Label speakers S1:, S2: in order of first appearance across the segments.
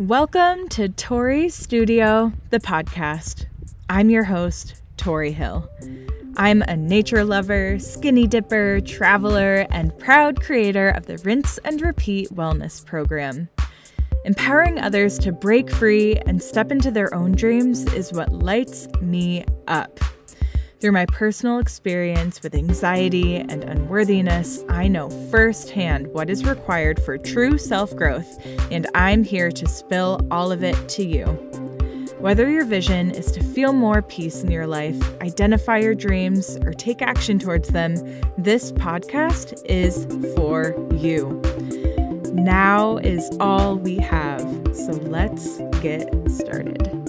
S1: Welcome to Tori Studio, the podcast. I'm your host, Tori Hill. I'm a nature lover, skinny dipper, traveler, and proud creator of the Rinse and Repeat Wellness Program. Empowering others to break free and step into their own dreams is what lights me up. Through my personal experience with anxiety and unworthiness, I know firsthand what is required for true self growth, and I'm here to spill all of it to you. Whether your vision is to feel more peace in your life, identify your dreams, or take action towards them, this podcast is for you. Now is all we have, so let's get started.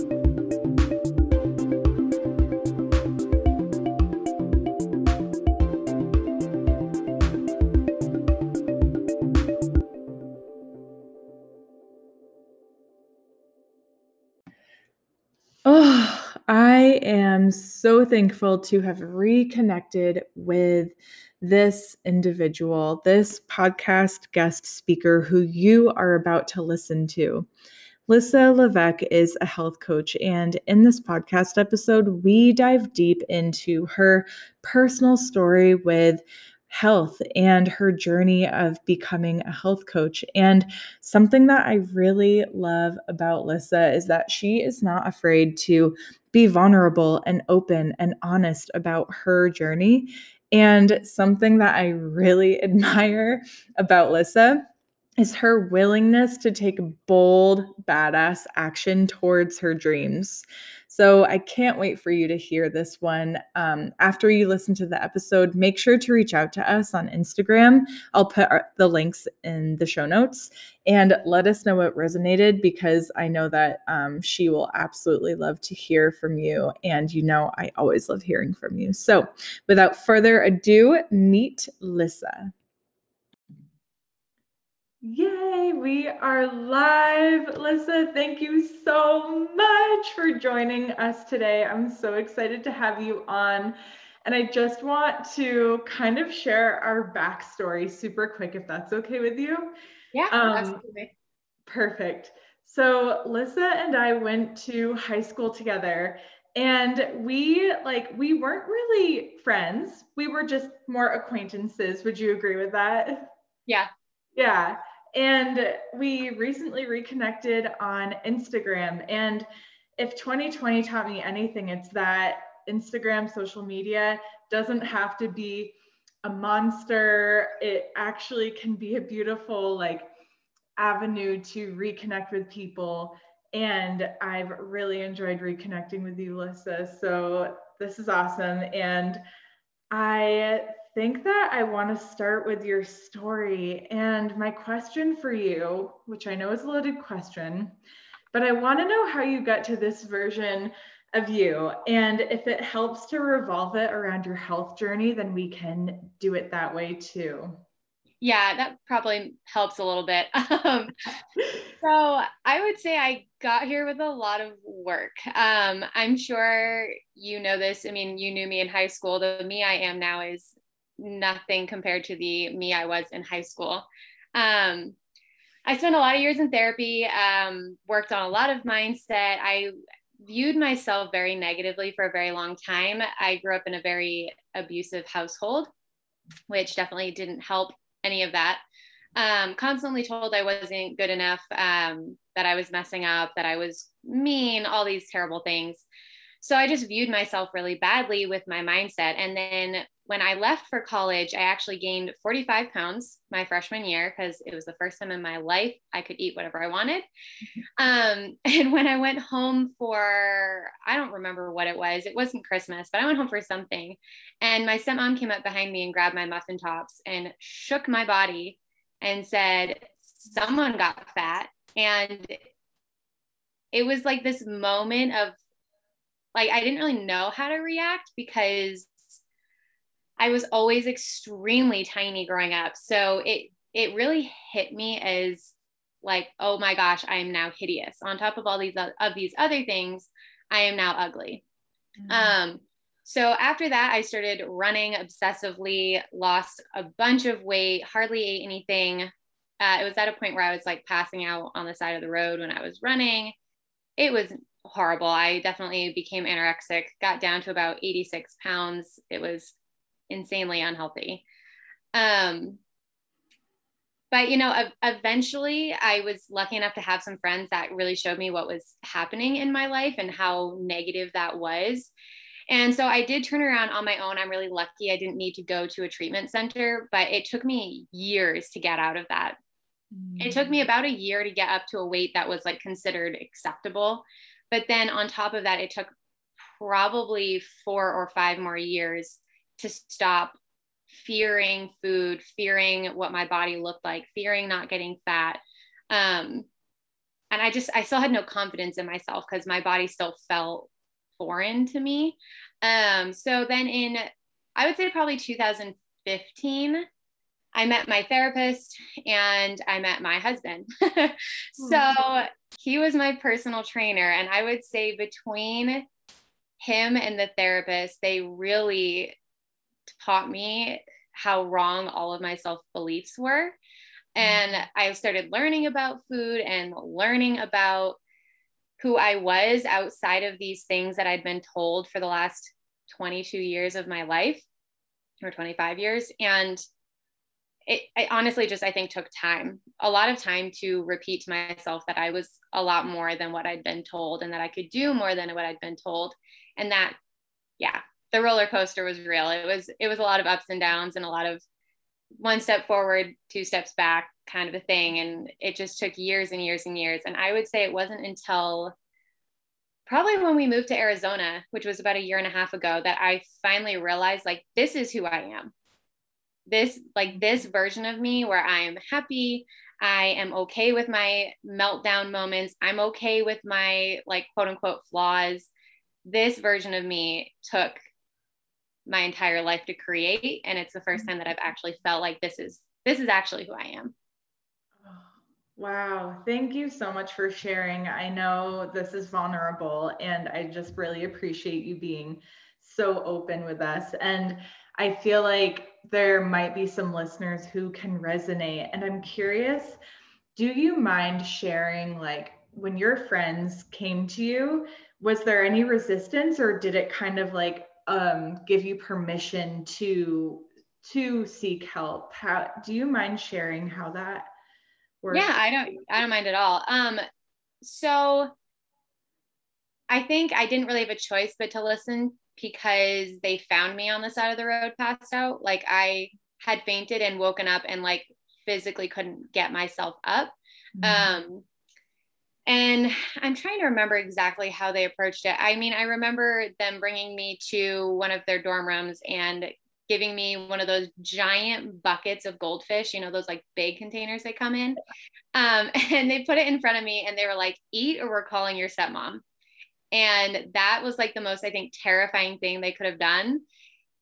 S1: I am so thankful to have reconnected with this individual, this podcast guest speaker who you are about to listen to. Lisa Levesque is a health coach, and in this podcast episode, we dive deep into her personal story with health and her journey of becoming a health coach. And something that I really love about Lisa is that she is not afraid to be vulnerable and open and honest about her journey. And something that I really admire about Lissa is her willingness to take bold, badass action towards her dreams. So I can't wait for you to hear this one. Um, after you listen to the episode, make sure to reach out to us on Instagram. I'll put our, the links in the show notes and let us know what resonated because I know that um, she will absolutely love to hear from you. And you know, I always love hearing from you. So without further ado, meet Lissa. Yay, we are live. Lissa, thank you so much for joining us today. I'm so excited to have you on. And I just want to kind of share our backstory super quick, if that's okay with you.
S2: Yeah, um, absolutely.
S1: Perfect. So, Lissa and I went to high school together and we like we weren't really friends we were just more acquaintances would you agree with that
S2: yeah
S1: yeah and we recently reconnected on Instagram. And if 2020 taught me anything, it's that Instagram, social media doesn't have to be a monster. It actually can be a beautiful, like, avenue to reconnect with people. And I've really enjoyed reconnecting with you. So this is awesome. And I think that I want to start with your story. And my question for you, which I know is a loaded question, but I want to know how you got to this version of you. And if it helps to revolve it around your health journey, then we can do it that way too.
S2: Yeah, that probably helps a little bit. Um, so I would say I got here with a lot of work. Um, I'm sure you know this. I mean, you knew me in high school. The me I am now is nothing compared to the me I was in high school. Um, I spent a lot of years in therapy, um, worked on a lot of mindset. I viewed myself very negatively for a very long time. I grew up in a very abusive household, which definitely didn't help any of that. Um, constantly told I wasn't good enough, um, that I was messing up, that I was mean, all these terrible things. So I just viewed myself really badly with my mindset. And then when I left for college, I actually gained 45 pounds my freshman year because it was the first time in my life I could eat whatever I wanted. Um, and when I went home for, I don't remember what it was, it wasn't Christmas, but I went home for something. And my stepmom came up behind me and grabbed my muffin tops and shook my body and said, Someone got fat. And it was like this moment of like, I didn't really know how to react because I was always extremely tiny growing up. So it it really hit me as like, oh my gosh, I am now hideous. On top of all these of these other things, I am now ugly. Mm-hmm. Um, so after that, I started running obsessively, lost a bunch of weight, hardly ate anything, Uh, it was at a point where I was like passing out on the side of the road when I was running. It was horrible. I definitely became anorexic, got down to about 86 pounds. It was insanely unhealthy. Um, but you know, eventually I was lucky enough to have some friends that really showed me what was happening in my life and how negative that was. And so I did turn around on my own. I'm really lucky I didn't need to go to a treatment center, but it took me years to get out of that. Mm. It took me mm. about a year to get up to a weight that was like considered acceptable. But then on top of that, it took probably four or five more years to stop fearing food, fearing what my body looked like, fearing not getting fat. Um, and I just, I still had no confidence in myself because my body still felt foreign to me. Um, so then in, I would say probably 2015, I met my therapist and I met my husband. so hmm. he was my personal trainer. And I would say between him and the therapist, they really taught me how wrong all of my self beliefs were. And mm-hmm. I started learning about food and learning about who I was outside of these things that I'd been told for the last 22 years of my life or 25 years. And it, it, honestly just, I think, took time, a lot of time to repeat to myself that I was a lot more than what I'd been told and that I could do more than what I'd been told. And that, yeah, the roller coaster was real. It was it was a lot of ups and downs and a lot of one step forward, two steps back kind of a thing. And it just took years and years and years. And I would say it wasn't until probably when we moved to Arizona, which was about a year and a half ago, that I finally realized like this is who I am. This like this version of me where I am happy, I am okay with my meltdown moments. I'm okay with my like quote unquote flaws. This version of me took my entire life to create and it's the first time that i've mm-hmm. actually felt like this is this is actually who i am.
S1: Wow. Thank you so much for sharing. I know this is vulnerable and i just really appreciate you being so open with us. And i feel like there might be some listeners who can resonate. And i'm curious do you mind sharing like when your friends came to you was there any resistance or did it kind of like um, give you permission to to seek help. How do you mind sharing how that
S2: works? Yeah, I don't I don't mind at all. Um, so I think I didn't really have a choice but to listen because they found me on the side of the road passed out. Like I had fainted and woken up and like physically couldn't get myself up. Mm-hmm. Um, and I'm trying to remember exactly how they approached it. I mean, I remember them bringing me to one of their dorm rooms and giving me one of those giant buckets of goldfish, you know, those like big containers they come in. Um, and they put it in front of me and they were like, eat or we're calling your stepmom. And that was like the most, I think, terrifying thing they could have done.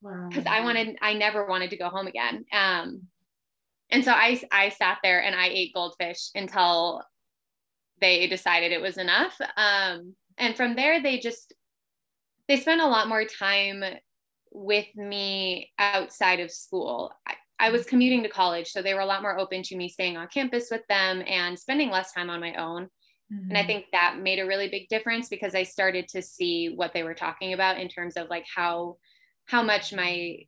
S2: Because wow. I wanted, I never wanted to go home again. Um, and so I, I sat there and I ate goldfish until they decided it was enough. Um, and from there, they just they spent a lot more time with me outside of school. I, I was commuting to college, so they were a lot more open to me staying on campus with them and spending less time on my own. Mm-hmm. And I mm-hmm. think that made a really big difference because I started to see what they were talking about in terms of like how how much my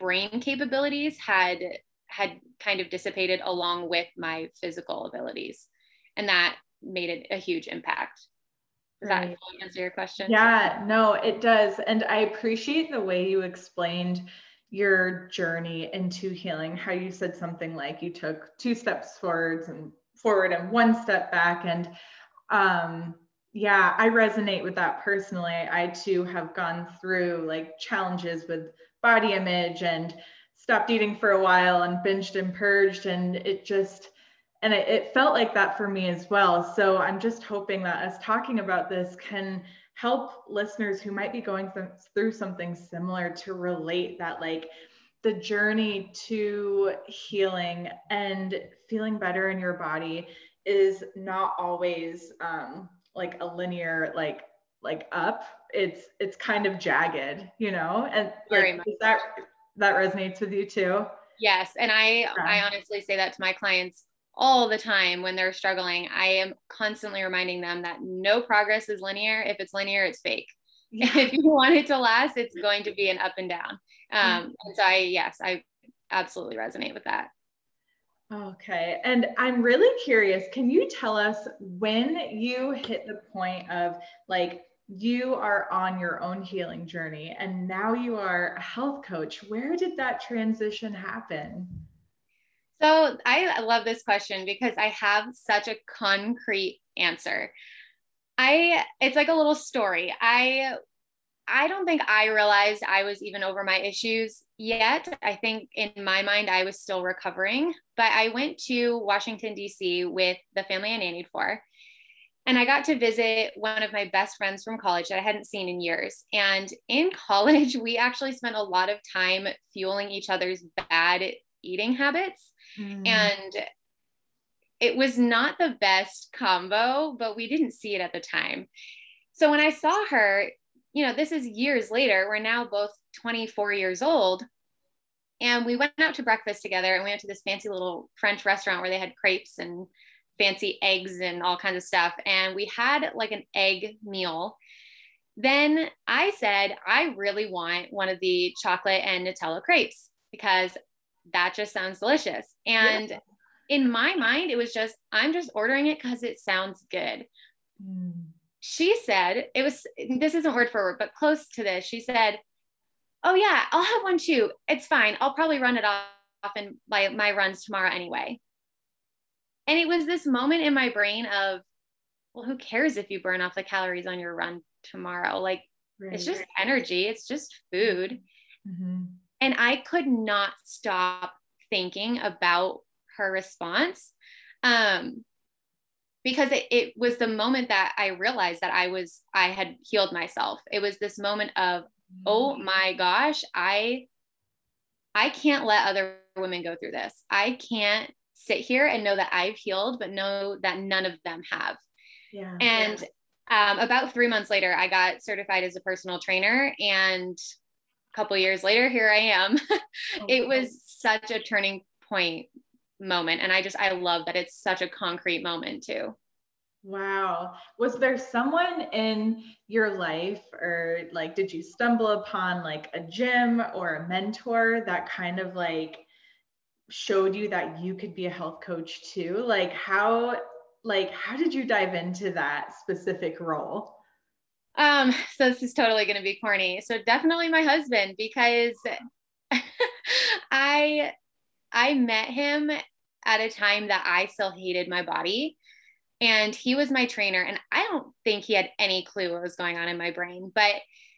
S2: brain capabilities had had kind of dissipated along with my physical abilities and that made it a huge impact. Does right. that answer your question?
S1: Yeah, no, it does. And I appreciate the way you explained your journey into healing, how you said something like you took two steps forwards and forward and one step back. And um, yeah, I resonate with that personally. I too have gone through like challenges with body image and stopped eating for a while and binged and purged. And it just, and it, it felt like that for me as well. So I'm just hoping that us talking about this can help listeners who might be going th- through something similar to relate that like the journey to healing and feeling better in your body is not always um, like a linear like like up. It's it's kind of jagged you know? And Very like, that that resonates with you too?
S2: Yes. And i yeah. i honestly say that to my clients all the time when they're struggling, I am constantly reminding them that no progress is linear. If it's linear, it's fake. Yeah. If you want it to last, it's going to be an up and down. Um, and so I, yes, I absolutely resonate with that.
S1: Okay. And I'm really curious, can you tell us when you hit the point of like, you are on your own healing journey and now you are a health coach. Where did that transition happen?
S2: So I love this question because I have such a concrete answer. I it's like a little story. I I don't think I realized I was even over my issues yet. I think in my mind I was still recovering, but I went to Washington D.C. with the family I nannied for. And I got to visit one of my best friends from college that I hadn't seen in years. And in college, we actually spent a lot of time fueling each other's bad eating habits. Mm. And it was not the best combo, but we didn't see it at the time. So when I saw her, you know, this is years later, we're now both 24 years old. And we went out to breakfast together and we went to this fancy little French restaurant where they had crepes and fancy eggs and all kinds of stuff. And we had like an egg meal. Then I said, I really want one of the chocolate and Nutella crepes because that just sounds delicious. And yeah. in my mind, it was just, I'm just ordering it because it sounds good. Mm. She said, it was, this isn't word for word, but close to this. She said, Oh, yeah, I'll have one too. It's fine. I'll probably run it off in my, my runs tomorrow anyway. And it was this moment in my brain of, well, who cares if you burn off the calories on your run tomorrow? Like, right. it's just energy, it's just food. Mm-hmm. And I could not stop thinking about her response. Um, because it, it was the moment that I realized that I was, I had healed myself. It was this moment of, oh mm-hmm. my gosh, I, I can't let other women go through this. I can't sit here and know that I've healed, but know that none of them have. Yeah. And yeah. Um, about three months later, I got certified as a personal trainer and couple years later here i am. Oh, it was such a turning point moment and i just i love that it's such a concrete moment too.
S1: Wow. Was there someone in your life or like did you stumble upon like a gym or a mentor that kind of like showed you that you could be a health coach too? Like how like how did you dive into that specific role
S2: um, so this is totally going to be corny. So definitely my husband because I I met him at a time that I still hated my body and he was my trainer and I don't think he had any clue what was going on in my brain, but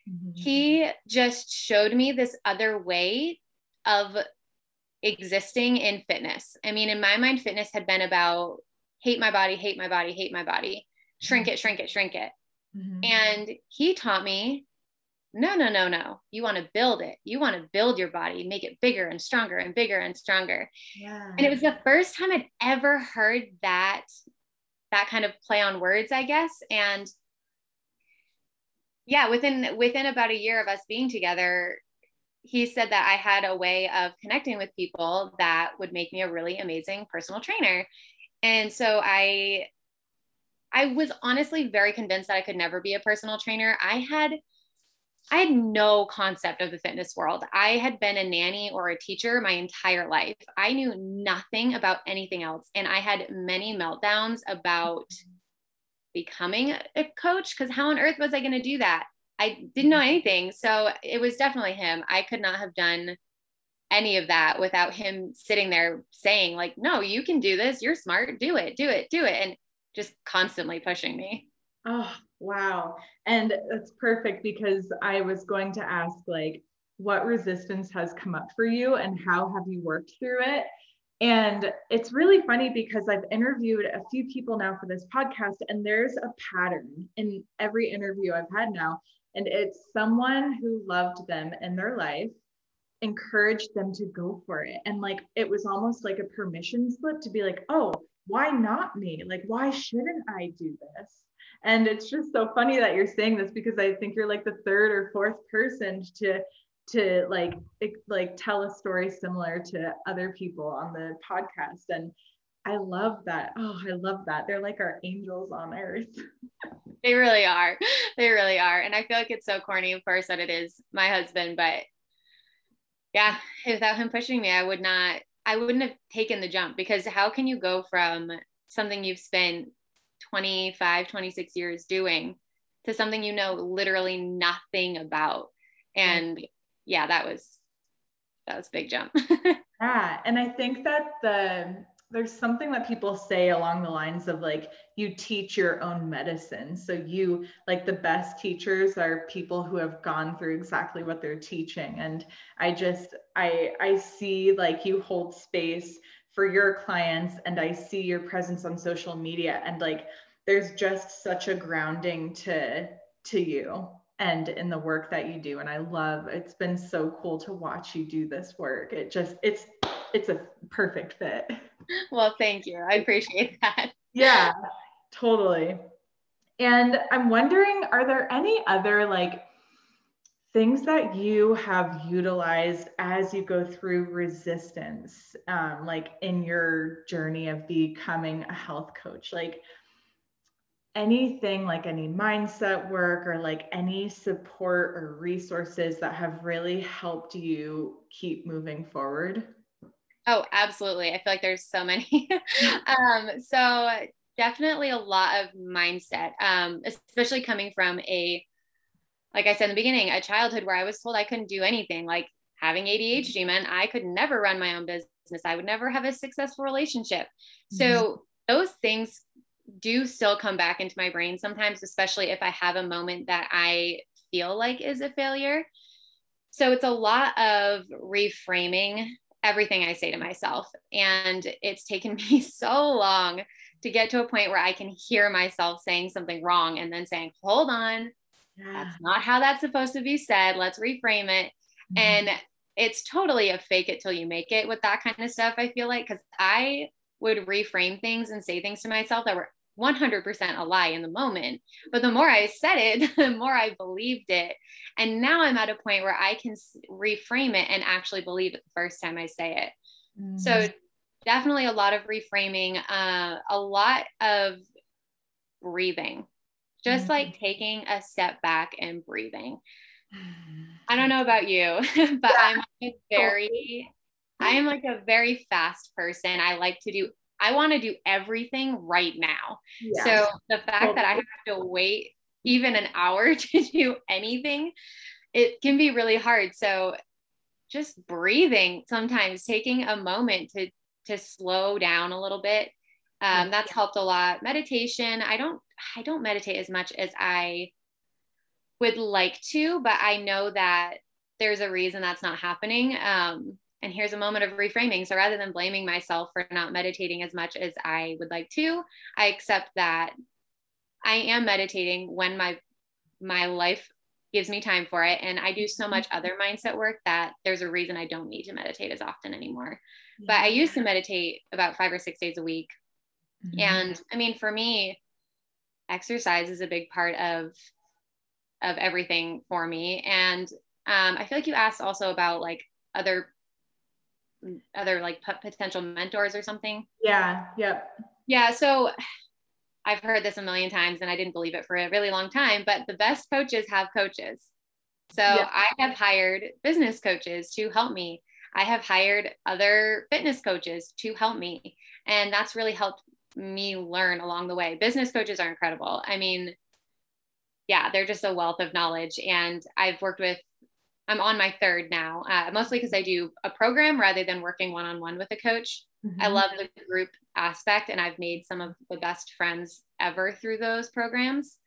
S2: mm-hmm. he just showed me this other way of existing in fitness. I mean, in my mind fitness had been about hate my body, hate my body, hate my body, shrink mm-hmm. it, shrink it, shrink it. Mm-hmm. And he taught me no, no, no, no. You want to build it. You want to build your body, make it bigger and stronger and bigger and stronger. Yeah. And it was the first time I'd ever heard that that kind of play on words, I guess. And yeah, within within about a year of us being together, he said that I had a way of connecting with people that would make me a really amazing personal trainer. And so I I was honestly very convinced that I could never be a personal trainer. I had I had no concept of the fitness world. I had been a nanny or a teacher my entire life. I knew nothing about anything else. And I had many meltdowns about becoming a coach because how on earth was I going to do that? I didn't know anything. So it was definitely him. I could not have done any of that without him sitting there saying, like, no, you can do this. You're smart. Do it, do it, do it. And just constantly pushing me.
S1: Oh, wow. And it's perfect because I was going to ask, like, what resistance has come up for you and how have you worked through it? And it's really funny because I've interviewed a few people now for this podcast, and there's a pattern in every interview I've had now. And it's someone who loved them in their life, encouraged them to go for it. And like it was almost like a permission slip to be like, oh, why not me? Like, why shouldn't I do this? And it's just so funny that you're saying this because I think you're like the third or fourth person to to like like tell a story similar to other people on the podcast and I love that. Oh, I love that. They're like our angels on earth.
S2: they really are. They really are. And I feel like it's so corny, of course, that it is my husband, but yeah, without him pushing me, I would not, I wouldn't have taken the jump because how can you go from something you've spent 25, 26 years doing to something you know literally nothing about? And yeah, that was, that was a big jump.
S1: yeah. And I think that the, there's something that people say along the lines of like you teach your own medicine. So you like the best teachers are people who have gone through exactly what they're teaching. And i just i i see like you hold space for your clients and i see your presence on social media. And like there's just such a grounding to to you and in the work that you do. And i love it's been so cool to watch you do this work. It just it's it's a perfect fit
S2: well, thank you. I appreciate that.
S1: Yeah, totally. And I'm wondering, are there any other like things that you have utilized as you go through resistance, um, like in your journey of becoming a health coach? Like anything like any mindset work or like any support or resources that have really helped you keep moving forward?
S2: Oh, absolutely. I feel like there's so many. um, so definitely a lot of mindset, um, especially coming from a, like I said in the beginning, a childhood where I was told I couldn't do anything. Like having ADHD meant I could never run my own business. I would never have a successful relationship. So mm-hmm. those things do still come back into my brain sometimes, especially if I have a moment that I feel like is a failure. So it's a lot of reframing everything I say to myself. And it's taken me so long to get to a point where I can hear myself saying something wrong and then saying, hold on, that's not how that's supposed to be said. Let's reframe it. Mm-hmm. And it's totally a fake it till you make it with that kind of stuff. I feel like, because I would reframe things and say things to myself that were 100% a lie in the moment. But the more I said it, the more I believed it. And now I'm at a point where I can reframe it and actually believe it the first time I say it. Mm. So, definitely a lot of reframing, uh, a lot of breathing, just mm. like taking a step back and breathing. I don't know about you, but yeah. I'm very, I am like a very fast person. I like to do I want to do everything right now. Yeah. So the fact that I have to wait even an hour to do anything, it can be really hard. So just breathing sometimes taking a moment to to slow down a little bit um, that's helped a lot meditation i don't i don't meditate as much as i would like to but i know that there's a reason that's not happening um, and here's a moment of reframing. So rather than blaming myself for not meditating as much as I would like to, I accept that I am meditating when my my life gives me time for it and I do so much other mindset work that there's a reason I don't need to meditate as often anymore. But I used to meditate about 5 or 6 days a week. Mm-hmm. And I mean for me exercise is a big part of of everything for me and um, I feel like you asked also about like other other like potential mentors or something.
S1: Yeah. Yep.
S2: Yeah. So I've heard this a million times and I didn't believe it for a really long time, but the best coaches have coaches. So yep. I have hired business coaches to help me. I have hired other fitness coaches to help me. And that's really helped me learn along the way. Business coaches are incredible. I mean, yeah, they're just a wealth of knowledge. And I've worked with I'm on my third now, uh, mostly because I do a program rather than working one on one with a coach. Mm-hmm. I love the group aspect, and I've made some of the best friends ever through those programs,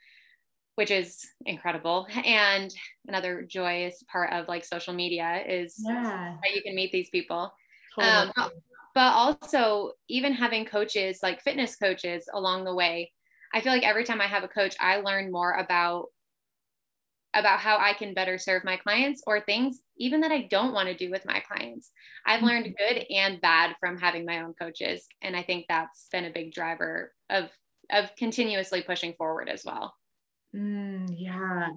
S2: which is incredible. And another joyous part of like social media is yeah. that you can meet these people. Totally. Um, but, but also, even having coaches like fitness coaches along the way, I feel like every time I have a coach, I learn more about about how I can better serve my clients or things even that I don't want to do with my clients. I've learned mm-hmm. good and bad from having my own coaches and I think that's been a big driver of of continuously pushing forward as well.
S1: Mm, yeah.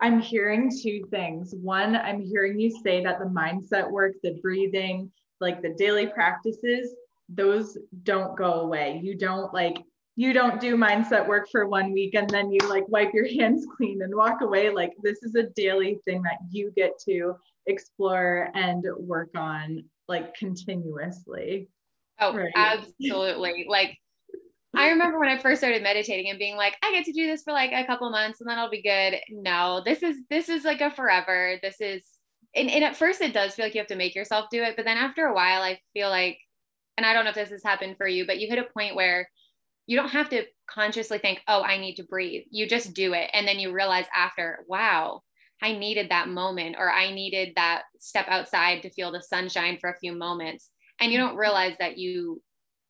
S1: I'm hearing two things. One, I'm hearing you say that the mindset work, the breathing, like the daily practices, those don't go away. You don't like you don't do mindset work for one week and then you like wipe your hands clean and walk away. Like this is a daily thing that you get to explore and work on like continuously.
S2: Oh, right. absolutely. Like I remember when I first started meditating and being like, I get to do this for like a couple months and then I'll be good. No, this is this is like a forever. This is and, and at first it does feel like you have to make yourself do it, but then after a while I feel like and I don't know if this has happened for you, but you hit a point where you don't have to consciously think, oh, I need to breathe. You just do it. And then you realize after, wow, I needed that moment or I needed that step outside to feel the sunshine for a few moments. And you don't mm-hmm. realize that you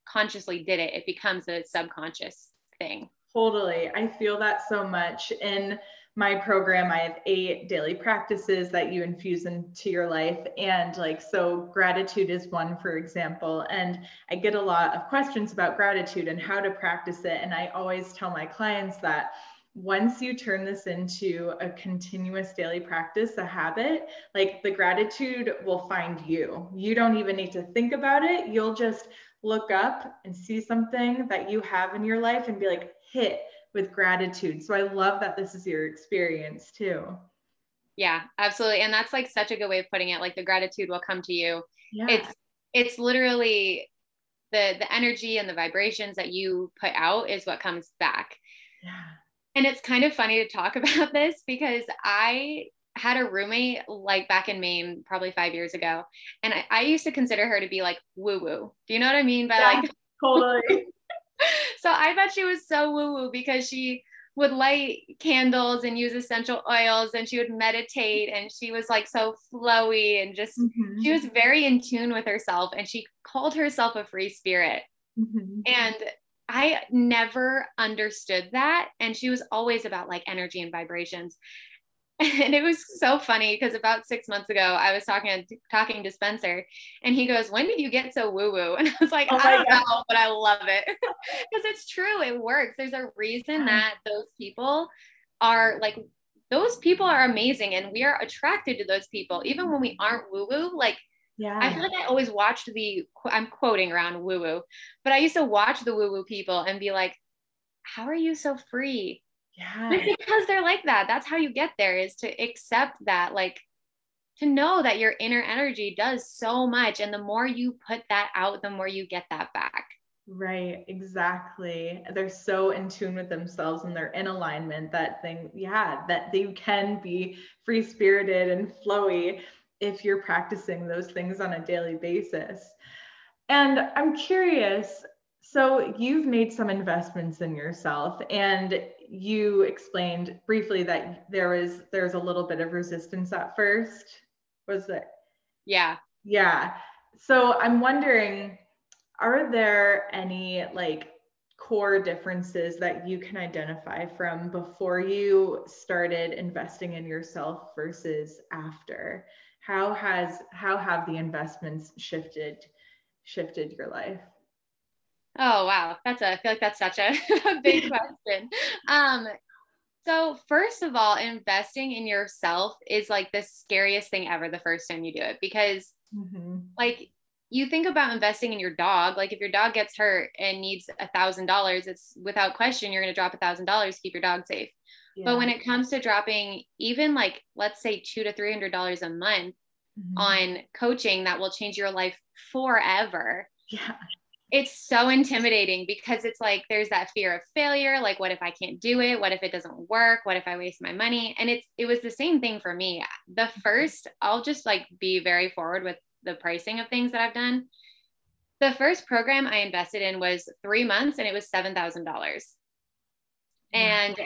S2: consciously did it. It becomes a subconscious thing.
S1: Totally. I feel that so much. In my program, I have eight daily practices that you infuse into your life. And like, so gratitude is one, for example. And I get a lot of questions about gratitude and how to practice it. And I always tell my clients that once you turn this into a continuous daily practice, a habit, like the gratitude will find you. You don't even need to think about it. You'll just look up and see something that you have in your life and be like, hit with gratitude. So I love that this is your experience too.
S2: Yeah, absolutely. And that's like such a good way of putting it. Like the gratitude will come to you. Yeah. It's it's literally the the energy and the vibrations that you put out is what comes back. Yeah. And it's kind of funny to talk about this because I had a roommate like back in Maine, probably five years ago. And I, I used to consider her to be like woo woo. Do you know what I mean? By yeah, like,
S1: totally.
S2: so I thought she was so woo woo because she would light candles and use essential oils and she would meditate and she was like so flowy and just mm-hmm. she was very in tune with herself and she called herself a free spirit. Mm-hmm. And I never understood that. And she was always about like energy and vibrations. And it was so funny because about six months ago, I was talking talking to Spencer, and he goes, "When did you get so woo woo?" And I was like, oh "I don't God. know, but I love it because it's true. It works. There's a reason that those people are like those people are amazing, and we are attracted to those people, even when we mm-hmm. aren't woo woo. Like yeah. I feel like I always watched the, I'm quoting around woo woo, but I used to watch the woo woo people and be like, how are you so free? Yeah. Because they're like that. That's how you get there is to accept that, like, to know that your inner energy does so much. And the more you put that out, the more you get that back.
S1: Right, exactly. They're so in tune with themselves and they're in alignment that thing, yeah, that they can be free spirited and flowy if you're practicing those things on a daily basis. And I'm curious so you've made some investments in yourself and you explained briefly that there was there's a little bit of resistance at first. Was it?
S2: Yeah.
S1: Yeah. So I'm wondering are there any like core differences that you can identify from before you started investing in yourself versus after? how has how have the investments shifted shifted your life
S2: oh wow that's a i feel like that's such a, a big question um so first of all investing in yourself is like the scariest thing ever the first time you do it because mm-hmm. like you think about investing in your dog like if your dog gets hurt and needs a thousand dollars it's without question you're going to drop a thousand dollars to keep your dog safe but when it comes to dropping even like let's say two to three hundred dollars a month mm-hmm. on coaching that will change your life forever.
S1: Yeah.
S2: It's so intimidating because it's like there's that fear of failure. Like, what if I can't do it? What if it doesn't work? What if I waste my money? And it's it was the same thing for me. The mm-hmm. first, I'll just like be very forward with the pricing of things that I've done. The first program I invested in was three months and it was seven thousand dollars. And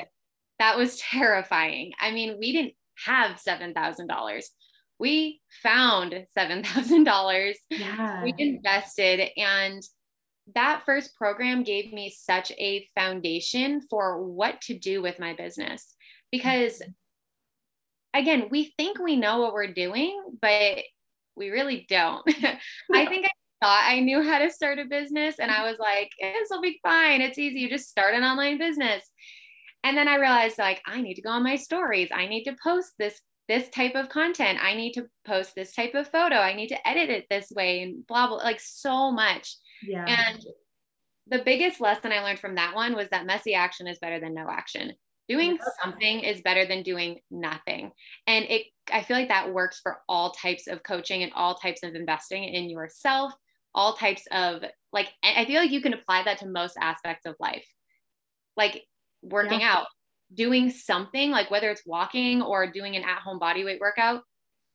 S2: that was terrifying. I mean, we didn't have $7,000. We found $7,000. Yeah. We invested and that first program gave me such a foundation for what to do with my business because again, we think we know what we're doing, but we really don't. I think I thought I knew how to start a business and I was like, this will be fine. It's easy. You just start an online business. And then I realized like I need to go on my stories. I need to post this this type of content. I need to post this type of photo. I need to edit it this way and blah blah like so much. Yeah. And the biggest lesson I learned from that one was that messy action is better than no action. Doing something is better than doing nothing. And it I feel like that works for all types of coaching and all types of investing in yourself, all types of like I feel like you can apply that to most aspects of life. Like working yeah. out, doing something like whether it's walking or doing an at-home body weight workout,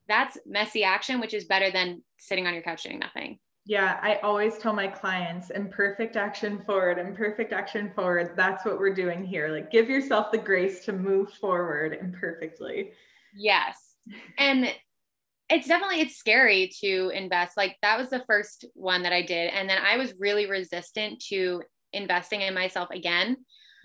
S2: that's messy action which is better than sitting on your couch doing nothing.
S1: Yeah, I always tell my clients imperfect action forward, imperfect action forward. That's what we're doing here. Like give yourself the grace to move forward imperfectly.
S2: Yes. And it's definitely it's scary to invest. Like that was the first one that I did and then I was really resistant to investing in myself again.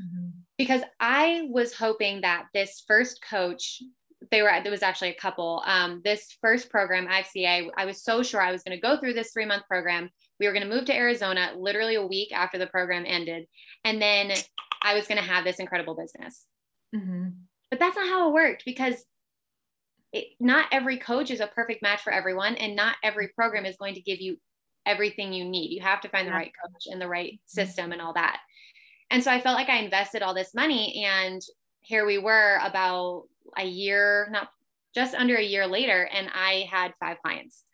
S2: Mm-hmm. Because I was hoping that this first coach they were there was actually a couple. Um, this first program ifca i was so sure i was going to go through this three month program. We were going to move to arizona literally a week after the program ended and then i was going to have this incredible business. Mm-hmm. but that's not how it worked because it, not every coach is a perfect match for everyone and not every program is going to give you everything you need. You have to find the right coach and the right mm-hmm. system and all that. And so i felt like i invested all this money and here we were about a year, not just under a year later, and I had five clients.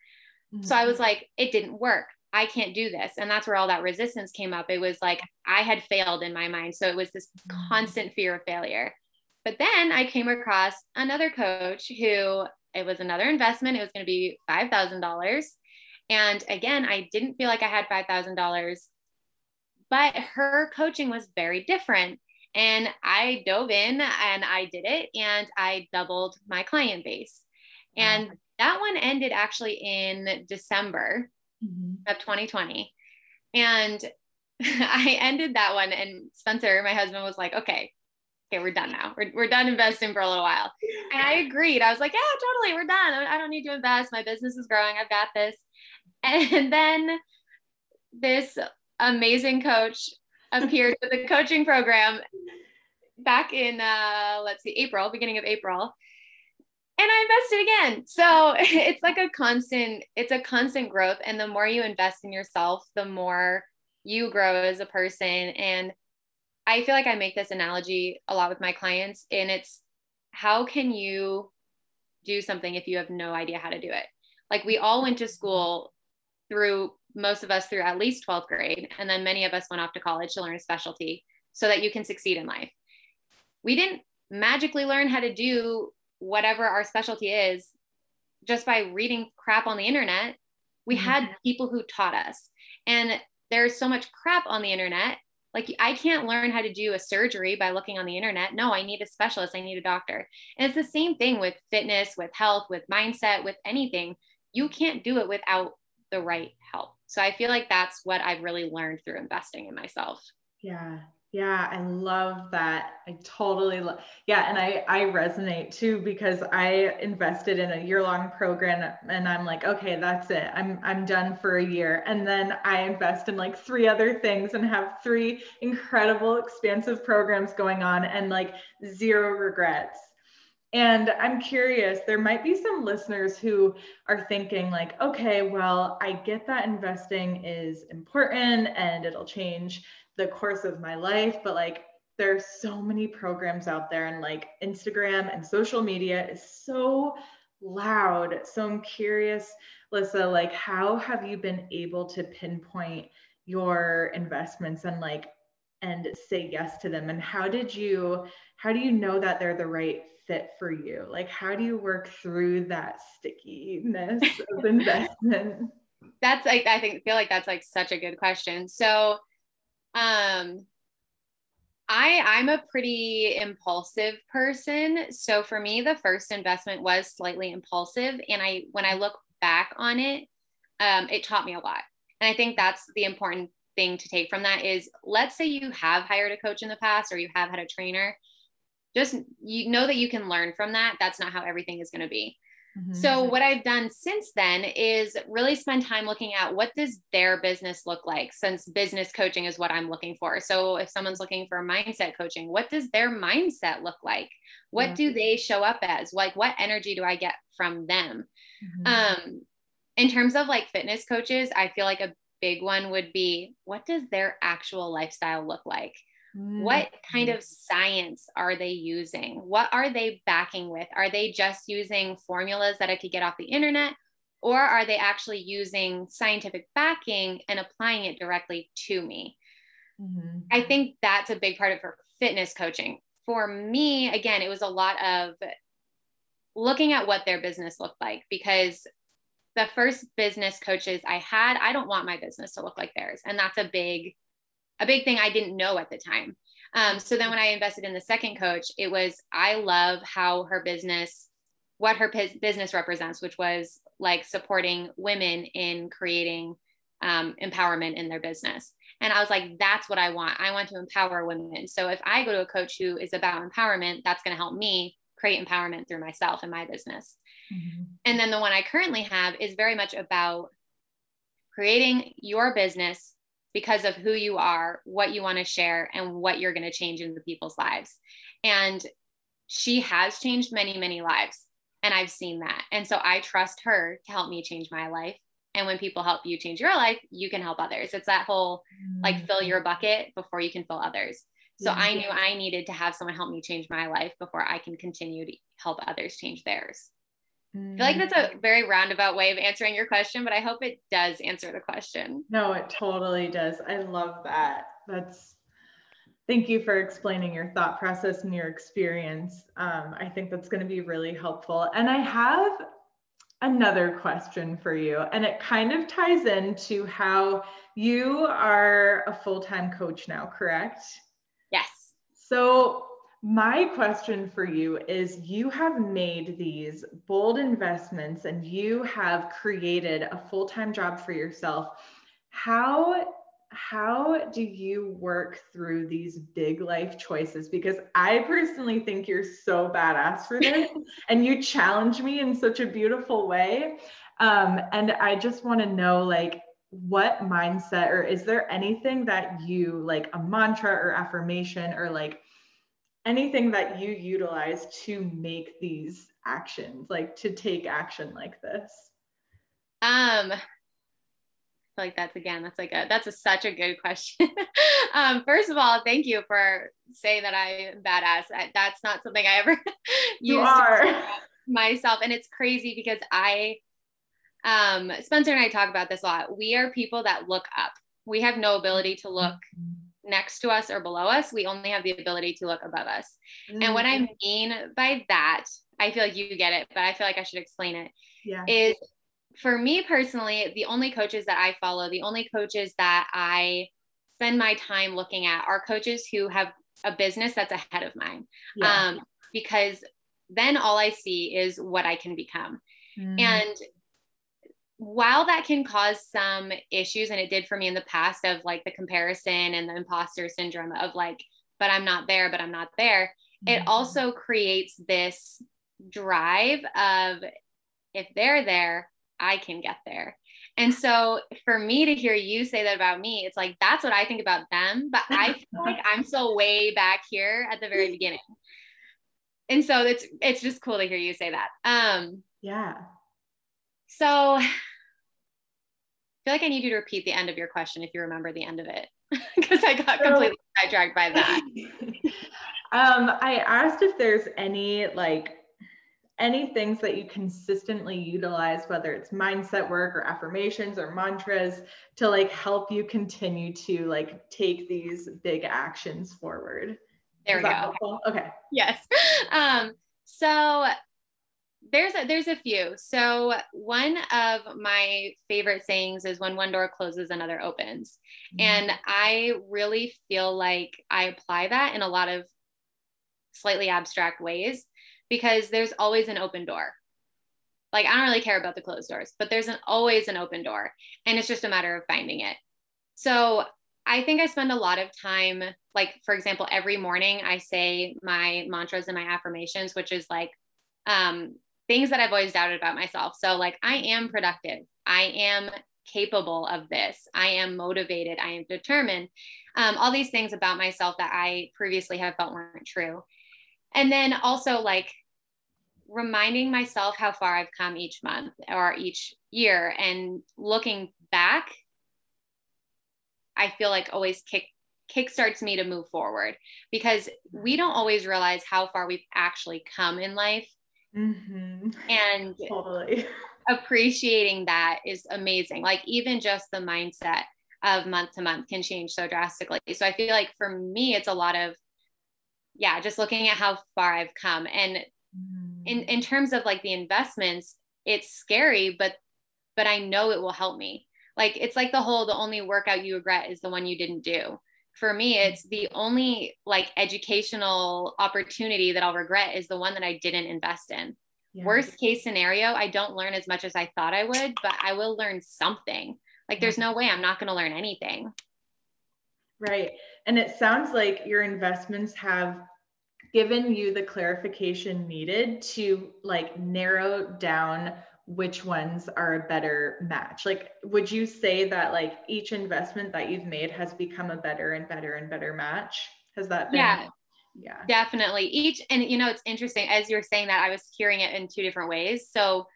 S2: Mm-hmm. So I was mm-hmm. like, it didn't work. I can't do this. And that's where all that resistance came up. It was like I had failed in my mind. So it was this mm-hmm. constant fear of failure. But then I came across another coach who it was another investment. It was going to be $5,000. And again, I didn't feel like I had $5,000, but her coaching was very different. And I dove in and I did it and I doubled my client base. And that one ended actually in December mm-hmm. of 2020. And I ended that one and Spencer, my husband, was like, okay, okay, we're done now. We're, we're done investing for a little while. And I agreed. I was like, yeah, totally. We're done. I don't need to invest. My business is growing. I've got this. And then this amazing coach appeared with the coaching program back in uh let's see April, beginning of April. And I invested again. So it's like a constant it's a constant growth and the more you invest in yourself, the more you grow as a person and I feel like I make this analogy a lot with my clients and it's how can you do something if you have no idea how to do it? Like we all went to school through most of us through at least 12th grade and then many of us went off to college to learn a specialty so that you can succeed in life. We didn't magically learn how to do whatever our specialty is just by reading crap on the internet. We mm-hmm. had people who taught us and there's so much crap on the internet. Like i can't learn how to do a surgery by looking on the internet. No i need a specialist. I need a doctor. And it's the same thing with fitness with health with mindset with anything. You can't do it without the right so I feel like that's what I've really learned through investing in myself.
S1: Yeah. Yeah, I love that. I totally love. Yeah, and I I resonate too because I invested in a year-long program and I'm like, okay, that's it. I'm I'm done for a year. And then I invest in like three other things and have three incredible expansive programs going on and like zero regrets. And I'm curious, there might be some listeners who are thinking, like, okay, well, I get that investing is important and it'll change the course of my life, but like, there's so many programs out there, and like Instagram and social media is so loud. So I'm curious, Lissa, like, how have you been able to pinpoint your investments and like, and say yes to them? And how did you, how do you know that they're the right fit for you? Like, how do you work through that stickiness of investment?
S2: That's like, I think, feel like that's like such a good question. So, um, I I'm a pretty impulsive person. So for me, the first investment was slightly impulsive, and I when I look back on it, um, it taught me a lot. And I think that's the important thing to take from that is let's say you have hired a coach in the past or you have had a trainer just you know that you can learn from that that's not how everything is going to be mm-hmm. so what i've done since then is really spend time looking at what does their business look like since business coaching is what i'm looking for so if someone's looking for mindset coaching what does their mindset look like what yeah. do they show up as like what energy do i get from them mm-hmm. um in terms of like fitness coaches i feel like a big one would be what does their actual lifestyle look like? Mm-hmm. What kind of science are they using? What are they backing with? Are they just using formulas that I could get off the internet? Or are they actually using scientific backing and applying it directly to me? Mm-hmm. I think that's a big part of her fitness coaching. For me, again, it was a lot of looking at what their business looked like because the first business coaches I had, I don't want my business to look like theirs. And that's a big, a big thing I didn't know at the time. Um, so then when I invested in the second coach, it was, I love how her business, what her business represents, which was like supporting women in creating um, empowerment in their business. And I was like, that's what I want. I want to empower women. So if I go to a coach who is about empowerment, that's going to help me create empowerment through myself and my business. Mm-hmm. And then the one I currently have is very much about creating your business because of who you are, what you want to share, and what you're going to change in the people's lives. And she has changed many, many lives. And I've seen that. And so I trust her to help me change my life. And when people help you change your life, you can help others. It's that whole like fill your mm-hmm. bucket before you can fill others. So I knew I needed to have someone help me change my life before I can continue to help others change theirs. I feel like that's a mm. very roundabout way of answering your question, but I hope it does answer the question.
S1: No, it totally does. I love that. That's thank you for explaining your thought process and your experience. Um, I think that's going to be really helpful. And I have another question for you, and it kind of ties into how you are a full time coach now, correct?
S2: Yes.
S1: So, my question for you is you have made these bold investments and you have created a full-time job for yourself. How how do you work through these big life choices because I personally think you're so badass for this and you challenge me in such a beautiful way. Um, and I just want to know like what mindset or is there anything that you like a mantra or affirmation or like anything that you utilize to make these actions like to take action like this?
S2: Um I feel like that's again that's like a that's a such a good question. Um first of all thank you for saying that i'm badass. I, that's not something i ever
S1: are.
S2: myself and it's crazy because i um, Spencer and I talk about this a lot. We are people that look up. We have no ability to look next to us or below us. We only have the ability to look above us. Mm-hmm. And what I mm-hmm. mean by that, I feel like you get it, but I feel like I should explain it.
S1: Yeah.
S2: Is for me personally, the only coaches that I follow, the only coaches that I spend my time looking at are coaches who have a business that's ahead of mine. Yeah. Um, because then all I see is what I can become. Mm. And while that can cause some issues, and it did for me in the past of like the comparison and the imposter syndrome of like, but I'm not there, but I'm not there, mm-hmm. it also creates this drive of if they're there, I can get there. And so for me to hear you say that about me, it's like that's what I think about them, but I feel like I'm still way back here at the very beginning. And so it's it's just cool to hear you say that. Um
S1: yeah.
S2: So I feel like I need you to repeat the end of your question if you remember the end of it, because I got completely sidetracked by that.
S1: um, I asked if there's any like any things that you consistently utilize, whether it's mindset work or affirmations or mantras, to like help you continue to like take these big actions forward.
S2: There Is we go.
S1: Helpful? Okay.
S2: Yes. Um, so there's a, there's a few. So one of my favorite sayings is when one door closes, another opens. Mm-hmm. And I really feel like I apply that in a lot of slightly abstract ways because there's always an open door. Like I don't really care about the closed doors, but there's an, always an open door and it's just a matter of finding it. So I think I spend a lot of time, like, for example, every morning I say my mantras and my affirmations, which is like, um, things that I've always doubted about myself. So, like, I am productive. I am capable of this. I am motivated. I am determined. Um, all these things about myself that I previously have felt weren't true. And then also, like, reminding myself how far I've come each month or each year and looking back I feel like always kick kickstarts me to move forward because we don't always realize how far we've actually come in life. Mm-hmm. And totally appreciating that is amazing. Like even just the mindset of month to month can change so drastically. So I feel like for me, it's a lot of, yeah, just looking at how far I've come. And mm. in, in terms of like the investments, it's scary, but, but I know it will help me. Like, it's like the whole, the only workout you regret is the one you didn't do. For me, it's the only like educational opportunity that I'll regret is the one that I didn't invest in. Yeah. Worst case scenario, I don't learn as much as I thought I would, but I will learn something. Like there's no way I'm not going to learn anything.
S1: Right. And it sounds like your investments have given you the clarification needed to like narrow down which ones are a better match? Like would you say that like each investment that you've made has become a better and better and better match? Has that been
S2: yeah. Yeah. Definitely. Each and you know it's interesting as you're saying that i was hearing it in two different ways. So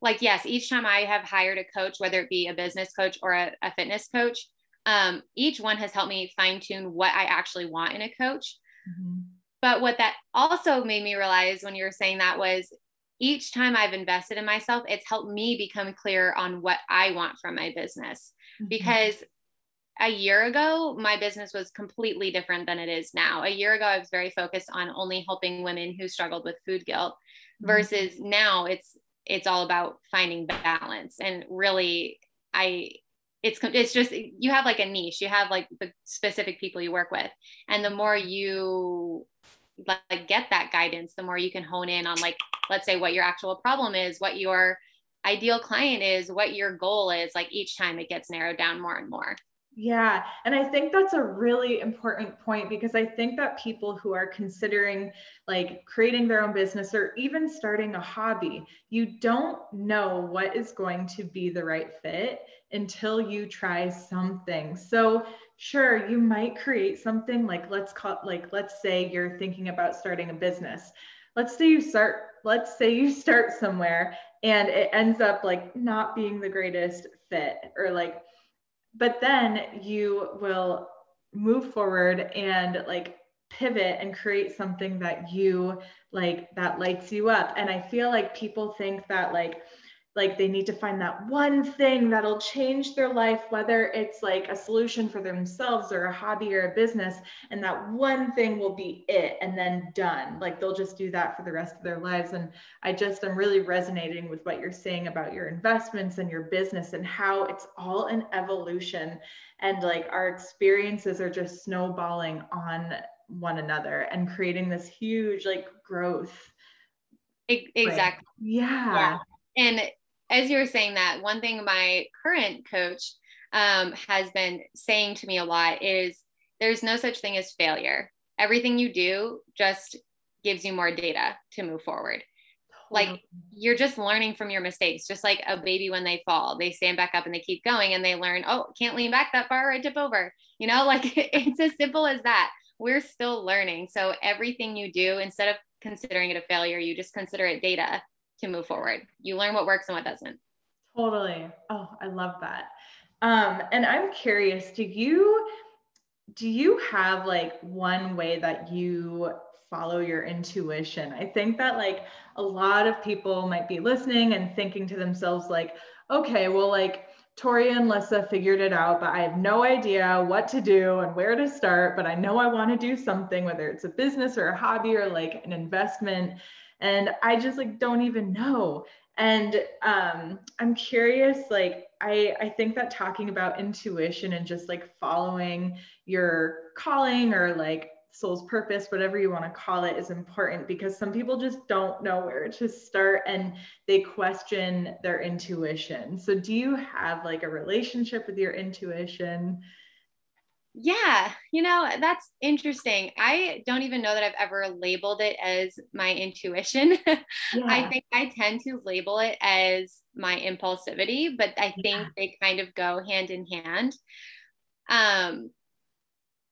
S2: like yes each time i have hired a coach whether it be a business coach or a, a fitness coach um, each one has helped me fine tune what i actually want in a coach. Mm-hmm. but what that also made me realize when you were saying that was each time i've invested in myself it's helped me become clear on what i want from my business mm-hmm. because a year ago, my business was completely different than it is now. A year ago, I was very focused on only helping women who struggled with food guilt mm-hmm. versus now it's it's all about finding balance and really I it's it's just you have like a niche you have like the specific people you work with and the more you like get that guidance the more you can hone in on like let's say what your actual problem is what your ideal client is what your goal is like each time it gets narrowed down more and more
S1: yeah. And I think that's a really important point because I think that people who are considering like creating their own business or even starting a hobby, you don't know what is going to be the right fit until you try something. So, sure, you might create something like let's call like let's say you're thinking about starting a business. Let's say you start let's say you start somewhere and it ends up like not being the greatest fit or like but then you will move forward and like pivot and create something that you like that lights you up and i feel like people think that like like they need to find that one thing that'll change their life whether it's like a solution for themselves or a hobby or a business and that one thing will be it and then done. Like they'll just do that for the rest of their lives and i just am really resonating with what you're saying about your investments and your business and how it's all an evolution and like our experiences are just snowballing on one another and creating this huge like growth
S2: exactly.
S1: Yeah.
S2: yeah. And as you were saying that, one thing my current coach um, has been saying to me a lot is there's no such thing as failure. Everything you do just gives you more data to move forward. Like you're just learning from your mistakes, just like a baby when they fall, they stand back up and they keep going and they learn, oh, can't lean back that far, or I tip over. You know, like it's as simple as that. We're still learning. So everything you do, instead of considering it a failure, you just consider it data to move forward. You learn what works and what doesn't.
S1: Totally. Oh, I love that. Um, and I'm curious, do you do you have like one way that you follow your intuition? I think that like a lot of people might be listening and thinking to themselves like, okay, well like Torey and Lissa figured it out, but I have no idea what to do and where to start. But I know I want to do something, whether it's a business or a hobby or like an investment and i just like don't even know. And um, i'm curious like i i think that talking about intuition and just like following your calling or like soul's purpose whatever you want to call it is important because some people just don't know where to start and they question their intuition. So do you have like a relationship with your intuition
S2: yeah, you know, that's interesting. I don't even know that I've ever labeled it as my intuition. Yeah. I think I tend to label it as my impulsivity, but I think yeah. they kind of go hand in hand. Um,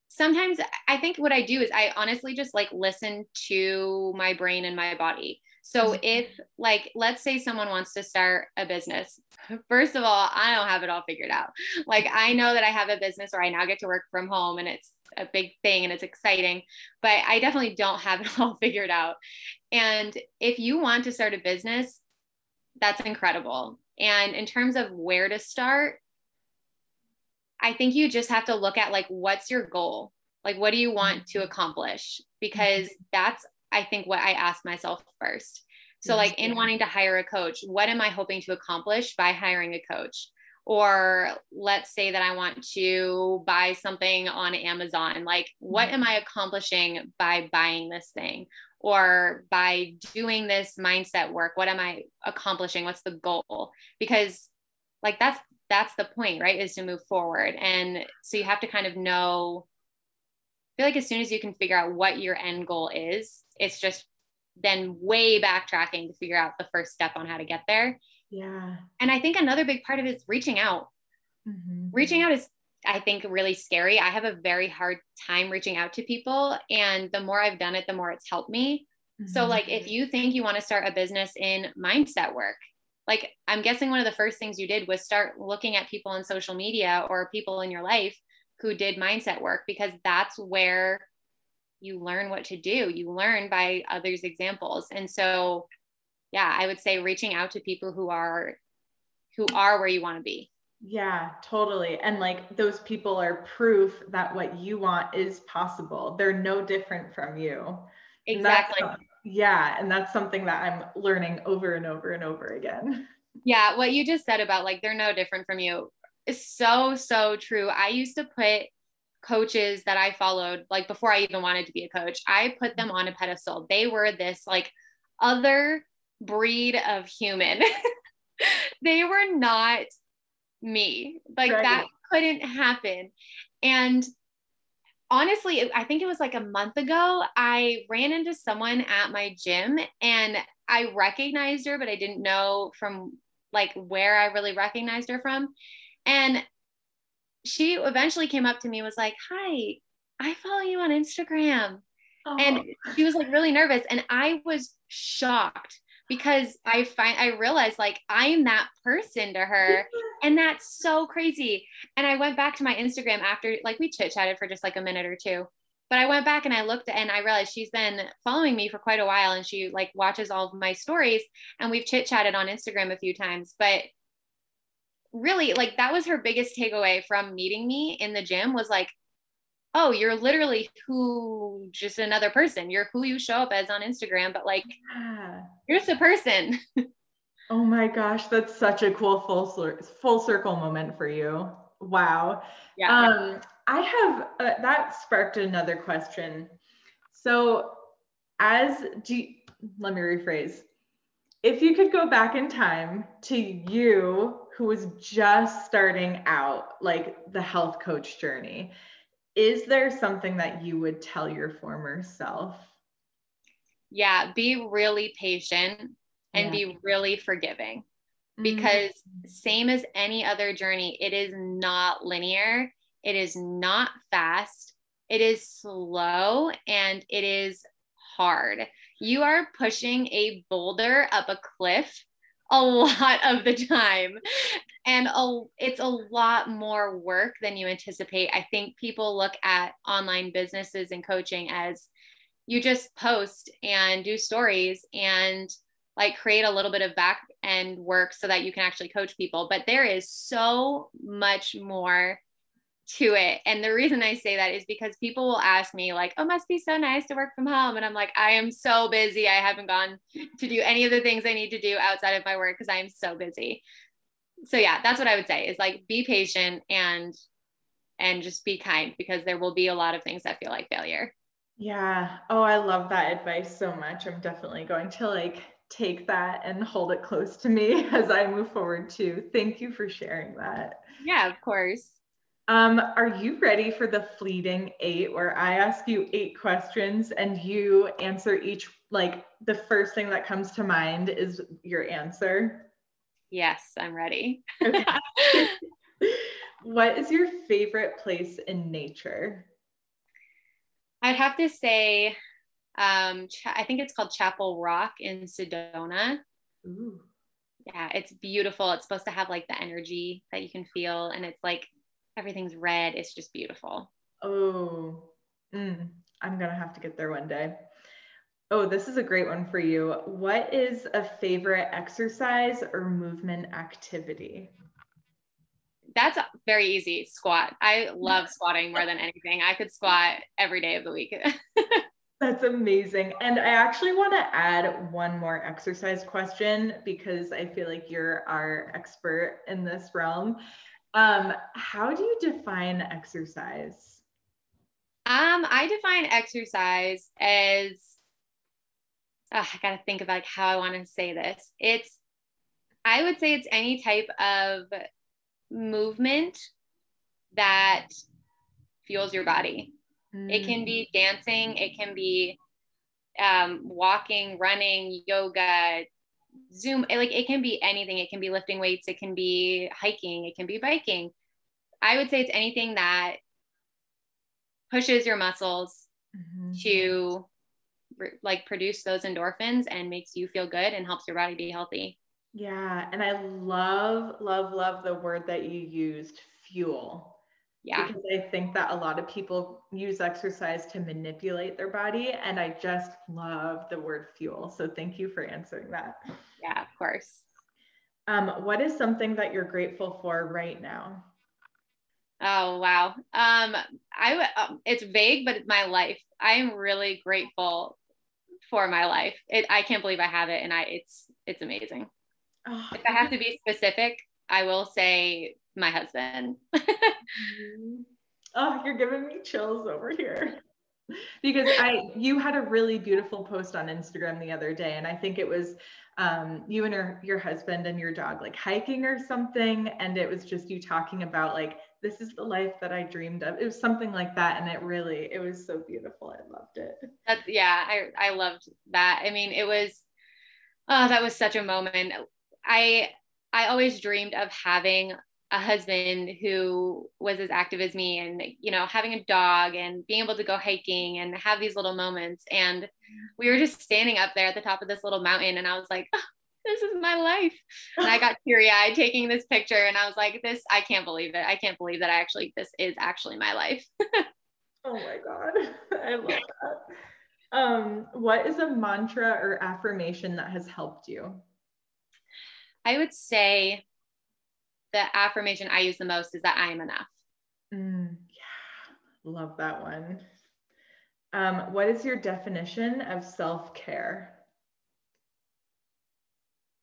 S2: sometimes I think what I do is I honestly just like listen to my brain and my body. So if like let's say someone wants to start a business, first of all, I don't have it all figured out. Like I know that I have a business where I now get to work from home and it's a big thing and it's exciting, but I definitely don't have it all figured out. And if you want to start a business, that's incredible. And in terms of where to start, I think you just have to look at like what's your goal? Like what do you want to mm-hmm. accomplish? Because mm-hmm. that's I think what I ask myself first. So like in wanting to hire a coach, what am I hoping to accomplish by hiring a coach? Or let's say that I want to buy something on Amazon. Like, what am mm-hmm. I accomplishing by buying this thing? Or by doing this mindset work? What am I accomplishing? What's the goal? Because like that's that's the point, right? Is to move forward. And so you have to kind of know, I feel like as soon as you can figure out what your end goal is, it's just then way backtracking to figure out the first step on how to get there.
S1: Yeah.
S2: And I think another big part of it is reaching out. Mm-hmm. Reaching out is, I think, really scary. I have a very hard time reaching out to people. And the more I've done it, the more it's helped me. Mm-hmm. So, like, if you think you want to start a business in mindset work, like I'm guessing one of the first things you did was start looking at people on social media or people in your life who did mindset work because that's where you learn what to do. You learn by others' examples. And so yeah, I would say reaching out to people who are who are where you want to be.
S1: Yeah, totally. And like those people are proof that what you want is possible. They're no different from you.
S2: Exactly.
S1: Yeah. And that's something that I'm learning over and over and over again.
S2: Yeah. What you just said about like they're no different from you is so, so true. I used to put coaches that I followed, like before I even wanted to be a coach, I put them on a pedestal. They were this like other breed of human. they were not me. Like right. that couldn't happen. And honestly, I think it was like a month ago, I ran into someone at my gym and I recognized her, but I didn't know from like where I really recognized her from. And she eventually came up to me was like, "Hi, I follow you on Instagram." Oh. And she was like really nervous and I was shocked because I find I realized like I'm that person to her and that's so crazy. And I went back to my Instagram after like we chit-chatted for just like a minute or two. But I went back and I looked and I realized she's been following me for quite a while and she like watches all of my stories and we've chit-chatted on Instagram a few times. But really like that was her biggest takeaway from meeting me in the gym was like oh you're literally who just another person. You're who you show up as on instagram but like yeah. you're just a person.
S1: Oh my gosh that's such a cool full full circle moment for you. Wow. Yeah. Um i have uh, that sparked another question. So as do you, let me rephrase. If you could go back in time to you who was just starting out like the health coach journey is there something that you would tell your former self
S2: yeah be really patient and yeah. be really forgiving mm-hmm. because mm-hmm. same as any other journey it is not linear it is not fast it is slow and it is hard you are pushing a boulder up a cliff a lot of the time. And a, it's a lot more work than you anticipate. I think people look at online businesses and coaching as you just post and do stories and like create a little bit of back end work so that you can actually coach people. But there is so much more to it. And the reason I say that is because people will ask me, like, oh, must be so nice to work from home. And I'm like, I am so busy. I haven't gone to do any of the things I need to do outside of my work because I am so busy. So yeah, that's what I would say is like be patient and and just be kind because there will be a lot of things that feel like failure.
S1: Yeah. Oh, I love that advice so much. I'm definitely going to like take that and hold it close to me as I move forward too. Thank you for sharing that.
S2: Yeah, of course.
S1: Um, are you ready for the fleeting eight where I ask you eight questions and you answer each like the first thing that comes to mind is your answer?
S2: Yes, I'm ready.
S1: what is your favorite place in nature?
S2: I'd have to say Um, I think it's called Chapel Rock in Sedona. Ooh. Yeah, it's beautiful. It's supposed to have like the energy that you can feel, and it's like everything's red. It's just beautiful.
S1: Oh, mm, I'm gonna have to get there one day. Oh, this is a great one for you. What is a favorite exercise or movement activity?
S2: That's very easy. Squat. I love squatting more than anything. I could squat every day of the week.
S1: That's amazing. And I actually want to add one more exercise question because I feel like you're our expert in this realm. Um, how do you define exercise?
S2: Um, I define exercise as oh, I gotta think about like how I want to say this. It's I would say it's any type of movement that fuels your body. Mm. It can be mm. dancing, it can be um, walking, running, yoga, Zoom. Like it can be anything. It can be lifting weights, it can be hiking, it can be biking. I would say it's anything that pushes your muscles mm-hmm. to like produce those endorphins and makes you feel good and helps your body be healthy.
S1: Yeah. And I love, love, love the word that you used fuel. Yeah. Because I think that a lot of people use exercise to manipulate their body. And I just love the word fuel. So thank you for answering that.
S2: Yeah, of course.
S1: Um, what is something that you're grateful for right now?
S2: Oh wow. Um, I um, it's vague, but it's my life. I am really grateful for my life. It, I can't believe I have it, and I it's it's amazing. Oh, if I have to be specific, I will say my husband.
S1: oh, you're giving me chills over here. because I you had a really beautiful post on Instagram the other day, and I think it was um, you and your your husband and your dog like hiking or something, and it was just you talking about like this is the life that I dreamed of. It was something like that. And it really, it was so beautiful. I loved it.
S2: That's, yeah, I, I loved that. I mean, it was, oh, that was such a moment. I, I always dreamed of having a husband who was as active as me and you know having a dog and being able to go hiking and have these little moments and we were just standing up there at the top of this little mountain and i was like oh, this is my life. And I got teary eyed taking this picture and I was like, this, I can't believe it. I can't believe that I actually, this is actually my life.
S1: oh my God. I love that. Um, what is a mantra or affirmation that has helped you?
S2: I would say the affirmation I use the most is that I am enough.
S1: Mm, yeah, love that one. Um, what is your definition of self care?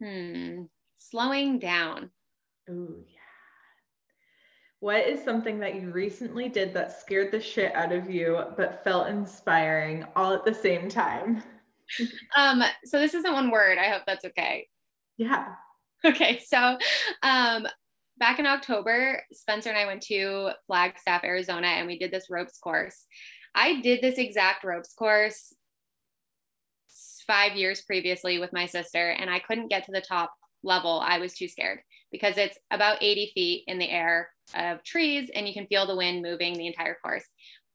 S2: Hmm. Slowing down.
S1: Oh, yeah. What is something that you recently did that scared the shit out of you but felt inspiring all at the same time?
S2: um, so this isn't one word. I hope that's okay.
S1: Yeah.
S2: Okay. So um back in October, Spencer and I went to Flagstaff, Arizona, and we did this ropes course. I did this exact ropes course five years previously with my sister, and I couldn't get to the top level. I was too scared because it's about 80 feet in the air of trees, and you can feel the wind moving the entire course.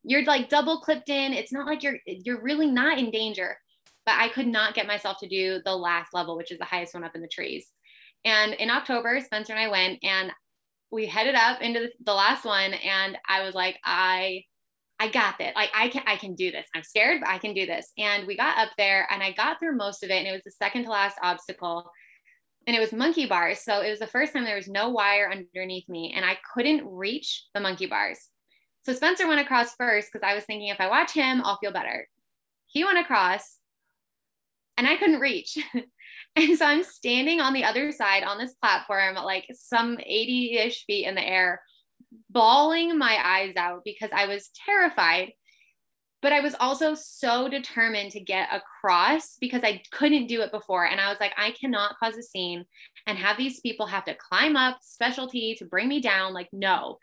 S2: You're like double clipped in. It's not like you're you're really not in danger, but I could not get myself to do the last level, which is the highest one up in the trees. And in October, Spencer and I went and we headed up into the, the last one, and I was like, I I got this. Like I can I can do this. I'm scared, but I can do this. And we got up there and I got through most of it. And it was the second to last obstacle. And it was monkey bars. So it was the first time there was no wire underneath me and I couldn't reach the monkey bars. So Spencer went across first because I was thinking if I watch him, I'll feel better. He went across and I couldn't reach. and so I'm standing on the other side on this platform, like some 80 ish feet in the air bawling my eyes out because I was terrified. But I was also so determined to get across because I couldn't do it before. And I was like, I cannot cause a scene and have these people have to climb up specialty to bring me down. Like, no.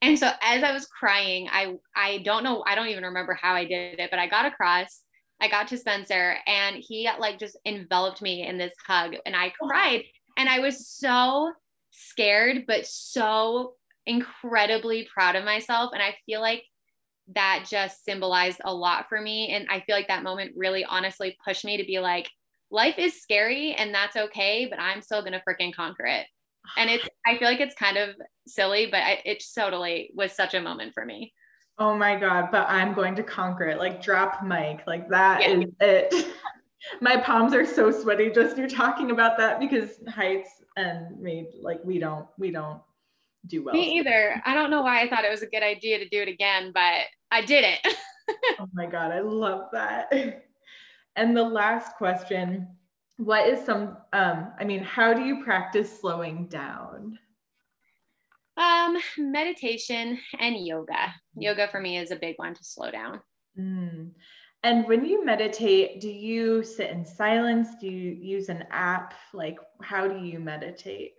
S2: And so as I was crying, I I don't know, I don't even remember how I did it, but I got across. I got to Spencer and he like just enveloped me in this hug and I cried and I was so scared but so incredibly proud of myself. And I feel like that just symbolized a lot for me. And I feel like that moment really honestly pushed me to be like, life is scary and that's okay, but I'm still going to freaking conquer it. And it's, I feel like it's kind of silly, but I, it totally was such a moment for me.
S1: Oh my God, but I'm going to conquer it. Like drop mic, like that yeah. is it. my palms are so sweaty just you're talking about that because heights and me, like we don't, we don't do well.
S2: Me either. I don't know why I thought it was a good idea to do it again, but I did it.
S1: oh my God, I love that. And the last question what is some, um, I mean, how do you practice slowing down?
S2: Um, meditation and yoga. Yoga for me is a big one to slow down.
S1: Mm. And when you meditate, do you sit in silence? Do you use an app? Like, how do you meditate?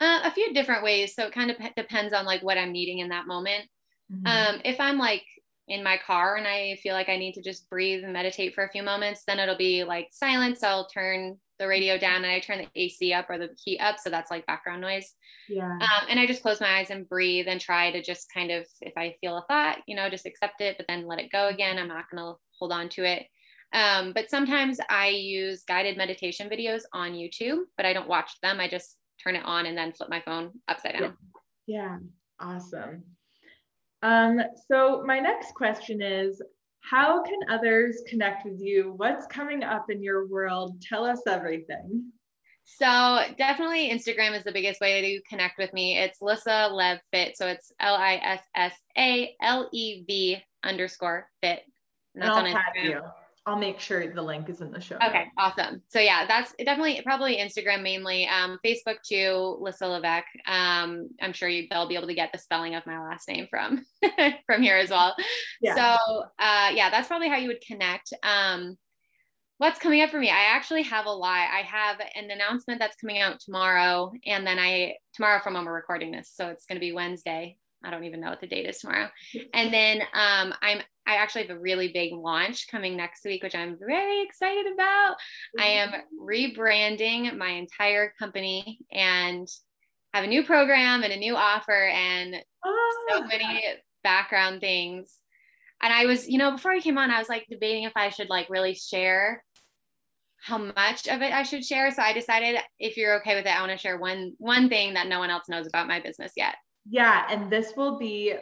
S2: Uh, a few different ways. So it kind of p- depends on like what I'm needing in that moment. Mm-hmm. Um, if I'm like in my car and I feel like I need to just breathe and meditate for a few moments, then it'll be like silence. I'll turn the radio down and I turn the AC up or the heat up. So that's like background noise.
S1: Yeah.
S2: Um, and I just close my eyes and breathe and try to just kind of, if I feel a thought, you know, just accept it, but then let it go again. I'm not going to hold on to it. Um, but sometimes I use guided meditation videos on YouTube, but I don't watch them. I just turn it on and then flip my phone upside down.
S1: Yeah. Awesome. Um, so my next question is, how can others connect with you? What's coming up in your world? Tell us everything.
S2: So definitely Instagram is the biggest way to connect with me. It's Lissa Lev Fit. So it's L I S S A L E V underscore fit.
S1: And that's and on Instagram. I'll make sure the link is in the show.
S2: Okay, awesome. So yeah, that's definitely probably Instagram mainly. Um, Facebook too, Lissa Levesque. Um, I'm sure you, they'll be able to get the spelling of my last name from from here as well. Yeah. So uh, yeah, that's probably how you would connect. Um, what's coming up for me? I actually have a lot. I have an announcement that's coming out tomorrow, and then I tomorrow from when we're recording this, so it's going to be Wednesday. I don't even know what the date is tomorrow. And then um, I'm I actually have a really big launch coming next week, which I'm very excited about. I am mm-hmm. rebranding my entire company and have a new program and a new offer and oh. so ah. many background things. And I was, you know, before I came on, I was like debating if I should like really share how much of it I should share. So I decided if you're okay with it, I want to share one one thing that no one else knows about my business yet.
S1: Yeah, and this will be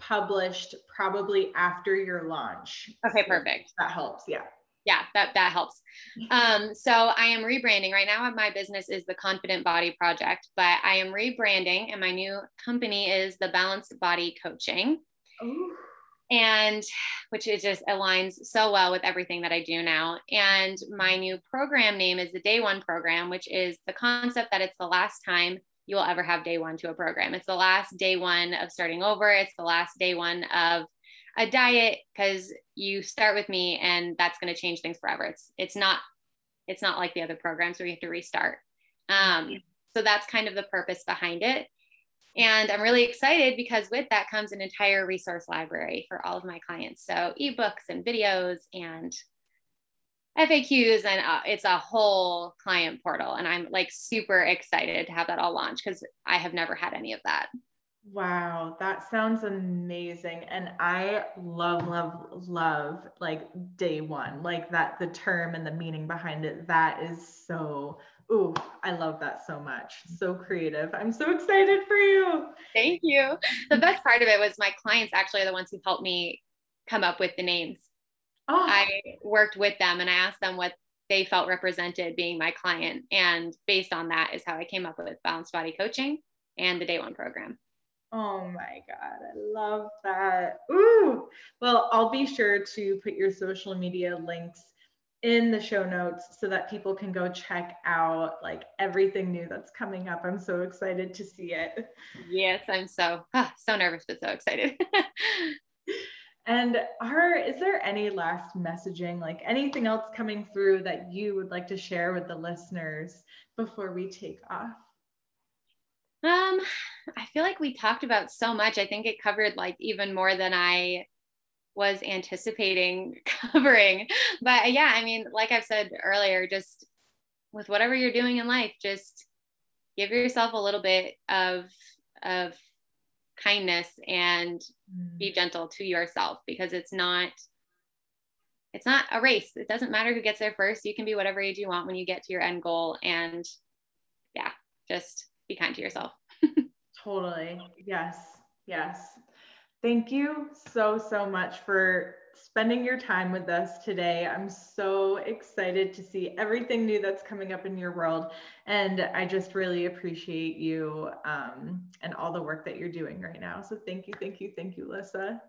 S1: published probably after your launch.
S2: Okay, perfect.
S1: That helps. Yeah.
S2: Yeah, that that helps. Um, so I am rebranding right now. My business is the Confident Body Project, but I am rebranding, and my new company is the Balanced Body Coaching. Ooh. And which is just aligns so well with everything that I do now. And my new program name is the Day One Program, which is the concept that it's the last time you will ever have day one to a program. It's the last day one of starting over. It's the last day one of a diet because you start with me and that's going to change things forever. It's it's not it's not like the other programs where you have to restart. Um, so that's kind of the purpose behind it. And I'm really excited because with that comes an entire resource library for all of my clients. So ebooks and videos and FAQs and uh, it's a whole client portal. And I'm like super excited to have that all launched because I have never had any of that.
S1: Wow, that sounds amazing. And I love, love, love like day one, like that, the term and the meaning behind it. That is so, ooh, I love that so much. So creative. I'm so excited for you.
S2: Thank you. The best part of it was my clients actually are the ones who helped me come up with the names. Oh. I worked with them and I asked them what they felt represented being my client. And based on that is how I came up with Balanced Body Coaching and the Day One program.
S1: Oh my God, I love that. Ooh. Well, I'll be sure to put your social media links in the show notes so that people can go check out like everything new that's coming up. I'm so excited to see it.
S2: Yes, I'm so oh, so nervous but so excited.
S1: And are is there any last messaging, like anything else coming through that you would like to share with the listeners before we take off?
S2: Um, I feel like we talked about so much. I think it covered like even more than I was anticipating covering. But yeah, I mean, like I've said earlier, just with whatever you're doing in life, just give yourself a little bit of of kindness and be mm. gentle to yourself because it's not it's not a race. It doesn't matter who gets there first. You can be whatever age you want when you get to your end goal. And yeah, just be kind to yourself.
S1: totally. Yes. Yes. Thank you so, so much for spending your time with us today. I'm so excited to see everything new that's coming up in your world. And I just really appreciate you um, and all the work that you're doing right now. So thank you, thank you, thank you, Lissa.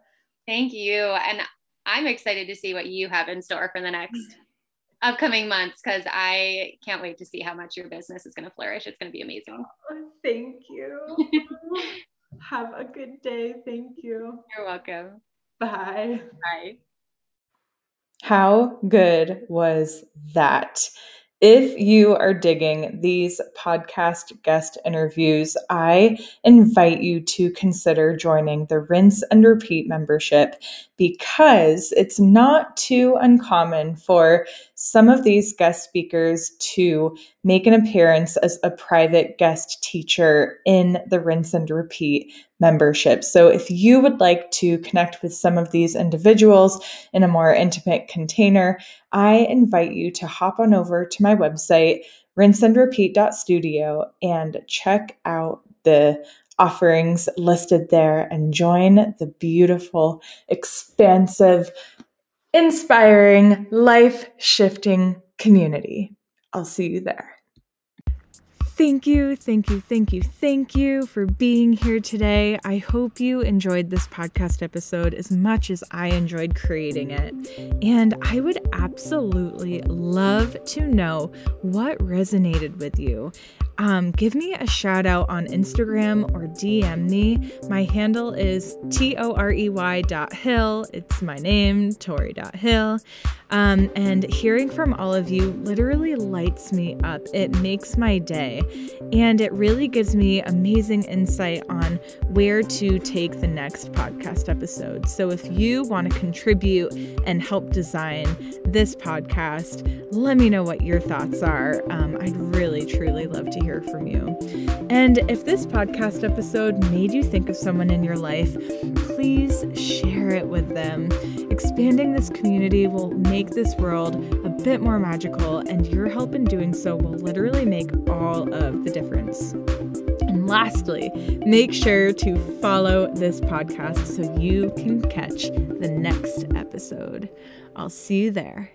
S2: Thank you. And I'm excited to see what you have in store for the next upcoming months because I can't wait to see how much your business is going to flourish. It's going to be amazing.
S1: Oh, thank you. have a good day. Thank you.
S2: You're welcome.
S1: Bye.
S2: Bye.
S1: How good was that? If you are digging these podcast guest interviews, I invite you to consider joining the Rinse and Repeat membership because it's not too uncommon for some of these guest speakers to make an appearance as a private guest teacher in the Rinse and Repeat membership. So, if you would like to connect with some of these individuals in a more intimate container, I invite you to hop on over to my website, rinseandrepeat.studio, and check out the offerings listed there and join the beautiful, expansive, inspiring, life shifting community. I'll see you there. Thank you, thank you, thank you, thank you for being here today. I hope you enjoyed this podcast episode as much as I enjoyed creating it. And I would absolutely love to know what resonated with you um, give me a shout out on Instagram or DM me. My handle is T O R E Y dot hill. It's my name, Torey dot hill. Um, and hearing from all of you literally lights me up. It makes my day. And it really gives me amazing insight on where to take the next podcast episode. So if you want to contribute and help design this podcast, let me know what your thoughts are. Um, I'd really, truly love to hear from you. And if this podcast episode made you think of someone in your life, please share it with them. Expanding this community will make this world a bit more magical, and your help in doing so will literally make all of the difference. And lastly, make sure to follow this podcast so you can catch the next episode. I'll see you there.